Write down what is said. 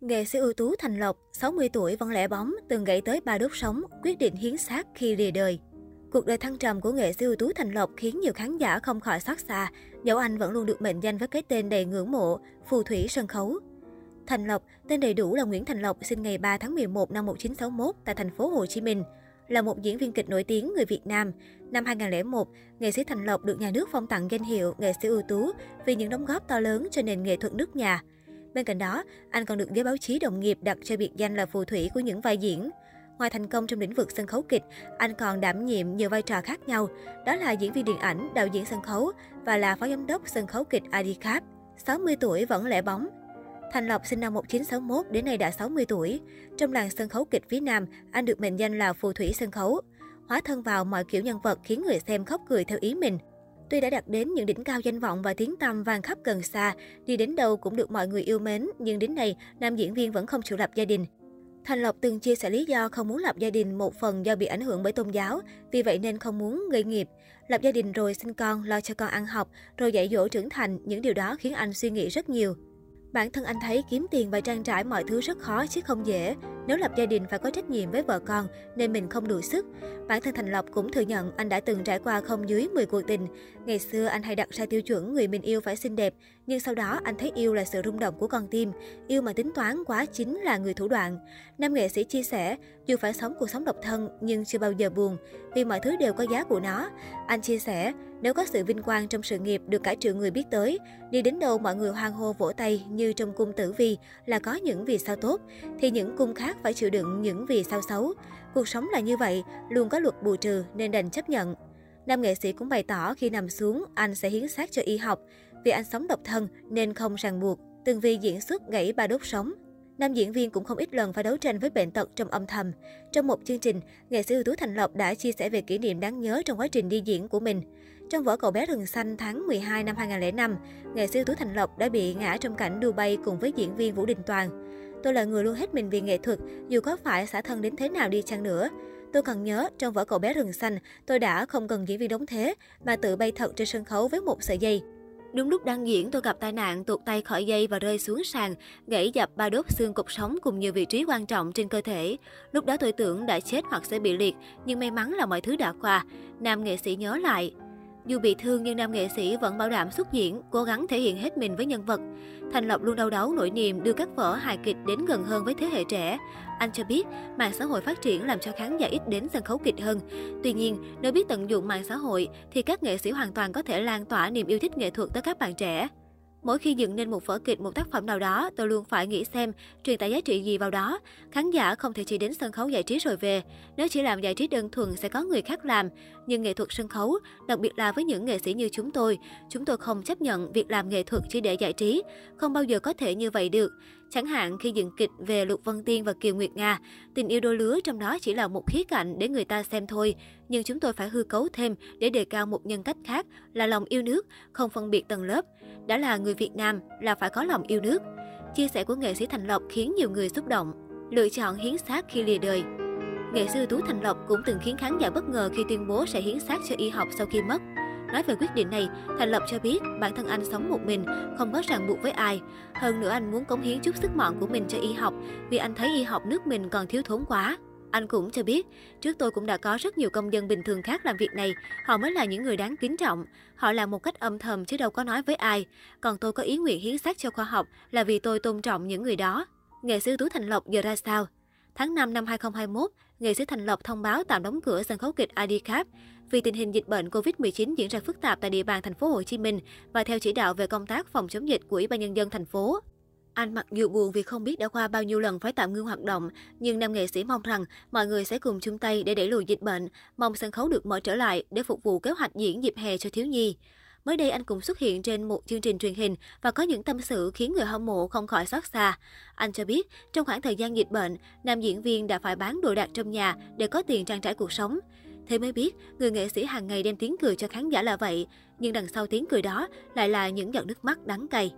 Nghệ sĩ ưu tú Thành Lộc, 60 tuổi vẫn lẻ bóng, từng gãy tới ba đốt sống, quyết định hiến xác khi lìa đời. Cuộc đời thăng trầm của nghệ sĩ ưu tú Thành Lộc khiến nhiều khán giả không khỏi xót xa, dẫu anh vẫn luôn được mệnh danh với cái tên đầy ngưỡng mộ, phù thủy sân khấu. Thành Lộc, tên đầy đủ là Nguyễn Thành Lộc, sinh ngày 3 tháng 11 năm 1961 tại thành phố Hồ Chí Minh, là một diễn viên kịch nổi tiếng người Việt Nam. Năm 2001, nghệ sĩ Thành Lộc được nhà nước phong tặng danh hiệu nghệ sĩ ưu tú vì những đóng góp to lớn cho nền nghệ thuật nước nhà. Bên cạnh đó, anh còn được giới báo chí đồng nghiệp đặt cho biệt danh là phù thủy của những vai diễn. Ngoài thành công trong lĩnh vực sân khấu kịch, anh còn đảm nhiệm nhiều vai trò khác nhau, đó là diễn viên điện ảnh, đạo diễn sân khấu và là phó giám đốc sân khấu kịch Adicap. 60 tuổi vẫn lẻ bóng. Thành Lộc sinh năm 1961, đến nay đã 60 tuổi. Trong làng sân khấu kịch phía Nam, anh được mệnh danh là phù thủy sân khấu. Hóa thân vào mọi kiểu nhân vật khiến người xem khóc cười theo ý mình. Tuy đã đạt đến những đỉnh cao danh vọng và tiếng tăm vang khắp gần xa, đi đến đâu cũng được mọi người yêu mến, nhưng đến nay, nam diễn viên vẫn không chịu lập gia đình. Thành Lộc từng chia sẻ lý do không muốn lập gia đình một phần do bị ảnh hưởng bởi tôn giáo, vì vậy nên không muốn gây nghiệp. Lập gia đình rồi sinh con, lo cho con ăn học, rồi dạy dỗ trưởng thành, những điều đó khiến anh suy nghĩ rất nhiều. Bản thân anh thấy kiếm tiền và trang trải mọi thứ rất khó chứ không dễ. Nếu lập gia đình phải có trách nhiệm với vợ con nên mình không đủ sức. Bản thân Thành Lộc cũng thừa nhận anh đã từng trải qua không dưới 10 cuộc tình. Ngày xưa anh hay đặt ra tiêu chuẩn người mình yêu phải xinh đẹp, nhưng sau đó anh thấy yêu là sự rung động của con tim, yêu mà tính toán quá chính là người thủ đoạn. Nam nghệ sĩ chia sẻ, dù phải sống cuộc sống độc thân nhưng chưa bao giờ buồn, vì mọi thứ đều có giá của nó. Anh chia sẻ, nếu có sự vinh quang trong sự nghiệp được cả triệu người biết tới, đi đến đâu mọi người hoan hô vỗ tay như trong cung tử vi là có những vì sao tốt, thì những cung khác phải chịu đựng những vì sao xấu. Cuộc sống là như vậy, luôn có luật bù trừ nên đành chấp nhận. Nam nghệ sĩ cũng bày tỏ khi nằm xuống, anh sẽ hiến xác cho y học. Vì anh sống độc thân nên không ràng buộc, từng vì diễn xuất gãy ba đốt sống. Nam diễn viên cũng không ít lần phải đấu tranh với bệnh tật trong âm thầm. Trong một chương trình, nghệ sĩ ưu tú Thành Lộc đã chia sẻ về kỷ niệm đáng nhớ trong quá trình đi diễn của mình. Trong vở Cậu bé rừng xanh tháng 12 năm 2005, nghệ sĩ ưu tú Thành Lộc đã bị ngã trong cảnh Dubai cùng với diễn viên Vũ Đình Toàn. Tôi là người luôn hết mình vì nghệ thuật, dù có phải xả thân đến thế nào đi chăng nữa. Tôi còn nhớ, trong vở Cậu bé rừng xanh, tôi đã không cần diễn viên đóng thế, mà tự bay thật trên sân khấu với một sợi dây. Đúng lúc đang diễn, tôi gặp tai nạn, tuột tay khỏi dây và rơi xuống sàn, gãy dập ba đốt xương cột sống cùng nhiều vị trí quan trọng trên cơ thể. Lúc đó tôi tưởng đã chết hoặc sẽ bị liệt, nhưng may mắn là mọi thứ đã qua. Nam nghệ sĩ nhớ lại. Dù bị thương nhưng nam nghệ sĩ vẫn bảo đảm xuất diễn, cố gắng thể hiện hết mình với nhân vật. Thành Lộc luôn đau đáu nỗi niềm đưa các vở hài kịch đến gần hơn với thế hệ trẻ. Anh cho biết, mạng xã hội phát triển làm cho khán giả ít đến sân khấu kịch hơn. Tuy nhiên, nếu biết tận dụng mạng xã hội thì các nghệ sĩ hoàn toàn có thể lan tỏa niềm yêu thích nghệ thuật tới các bạn trẻ. Mỗi khi dựng nên một vở kịch, một tác phẩm nào đó, tôi luôn phải nghĩ xem truyền tải giá trị gì vào đó. Khán giả không thể chỉ đến sân khấu giải trí rồi về. Nếu chỉ làm giải trí đơn thuần sẽ có người khác làm. Nhưng nghệ thuật sân khấu, đặc biệt là với những nghệ sĩ như chúng tôi, chúng tôi không chấp nhận việc làm nghệ thuật chỉ để giải trí. Không bao giờ có thể như vậy được. Chẳng hạn khi dựng kịch về Lục Vân Tiên và Kiều Nguyệt Nga, tình yêu đôi lứa trong đó chỉ là một khía cạnh để người ta xem thôi. Nhưng chúng tôi phải hư cấu thêm để đề cao một nhân cách khác là lòng yêu nước, không phân biệt tầng lớp. Đã là người Việt Nam là phải có lòng yêu nước. Chia sẻ của nghệ sĩ Thành Lộc khiến nhiều người xúc động. Lựa chọn hiến xác khi lìa đời. Nghệ sư Tú Thành Lộc cũng từng khiến khán giả bất ngờ khi tuyên bố sẽ hiến xác cho y học sau khi mất. Nói về quyết định này, Thành Lộc cho biết bản thân anh sống một mình, không có ràng buộc với ai. Hơn nữa anh muốn cống hiến chút sức mọn của mình cho y học vì anh thấy y học nước mình còn thiếu thốn quá. Anh cũng cho biết, trước tôi cũng đã có rất nhiều công dân bình thường khác làm việc này, họ mới là những người đáng kính trọng. Họ làm một cách âm thầm chứ đâu có nói với ai. Còn tôi có ý nguyện hiến xác cho khoa học là vì tôi tôn trọng những người đó. Nghệ sĩ Tú Thành Lộc giờ ra sao? Tháng 5 năm 2021, nghệ sĩ Thành Lộc thông báo tạm đóng cửa sân khấu kịch IDCAP vì tình hình dịch bệnh COVID-19 diễn ra phức tạp tại địa bàn thành phố Hồ Chí Minh và theo chỉ đạo về công tác phòng chống dịch của Ủy ban nhân dân thành phố. Anh mặc dù buồn vì không biết đã qua bao nhiêu lần phải tạm ngưng hoạt động, nhưng nam nghệ sĩ mong rằng mọi người sẽ cùng chung tay để đẩy lùi dịch bệnh, mong sân khấu được mở trở lại để phục vụ kế hoạch diễn dịp hè cho thiếu nhi. Mới đây anh cũng xuất hiện trên một chương trình truyền hình và có những tâm sự khiến người hâm mộ không khỏi xót xa. Anh cho biết, trong khoảng thời gian dịch bệnh, nam diễn viên đã phải bán đồ đạc trong nhà để có tiền trang trải cuộc sống. Thế mới biết, người nghệ sĩ hàng ngày đem tiếng cười cho khán giả là vậy, nhưng đằng sau tiếng cười đó lại là những giọt nước mắt đắng cay.